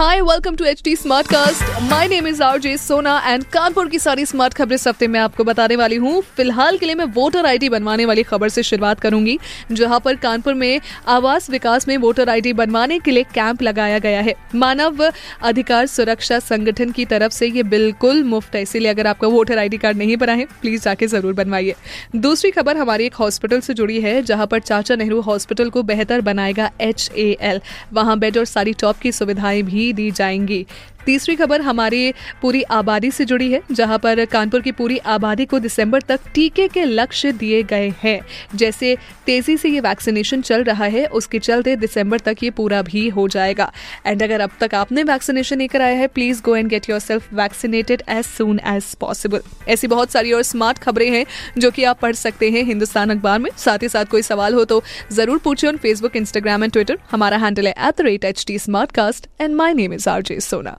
hi welcome to H T Smartcast my name is R J Sona and Kanpur की सारी smart खबरें हफ़्ते में आपको बताने वाली हूँ। फ़िलहाल के लिए मैं वोटर आईडी बनवाने वाली खबर से शुरुआत करूँगी, जहाँ पर कानपुर में आवास विकास में वोटर आईडी बनवाने के लिए कैंप लगाया गया है। मानव अधिकार सुरक्षा संगठन की तरफ़ से ये बिल्कुल मुफ़्त है, इसीलिए अगर आपका वोटर आईडी कार्ड नहीं बना है प्लीज़ जाके ज़रूर बनवाइए। दूसरी खबर हमारी एक हॉस्पिटल से जुड़ी है, जहाँ पर चाचा नेहरू हॉस्पिटल को बेहतर बनाएगा एच ए एल वहाँ बेड और सारी टॉप की सुविधाएँ भी दी जाएँगी। तीसरी खबर हमारी पूरी आबादी से जुड़ी है, जहाँ पर कानपुर की पूरी आबादी को दिसंबर तक टीके के लक्ष्य दिए गए हैं। जैसे तेज़ी से ये वैक्सीनेशन चल रहा है, उसके चलते दिसंबर तक ये पूरा भी हो जाएगा। एंड अगर अब तक आपने वैक्सीनेशन नहीं कराया है please go and get yourself vaccinated as soon as possible ऐसी बहुत सारी और स्मार्ट खबरें हैं, जो कि आप पढ़ सकते हैं हिंदुस्तान अखबार में। साथ ही साथ कोई सवाल हो तो ज़रूर पूछिए on Facebook Instagram and Twitter हमारा हैंडल है at the rate H T Smartcast and my name is R J Sona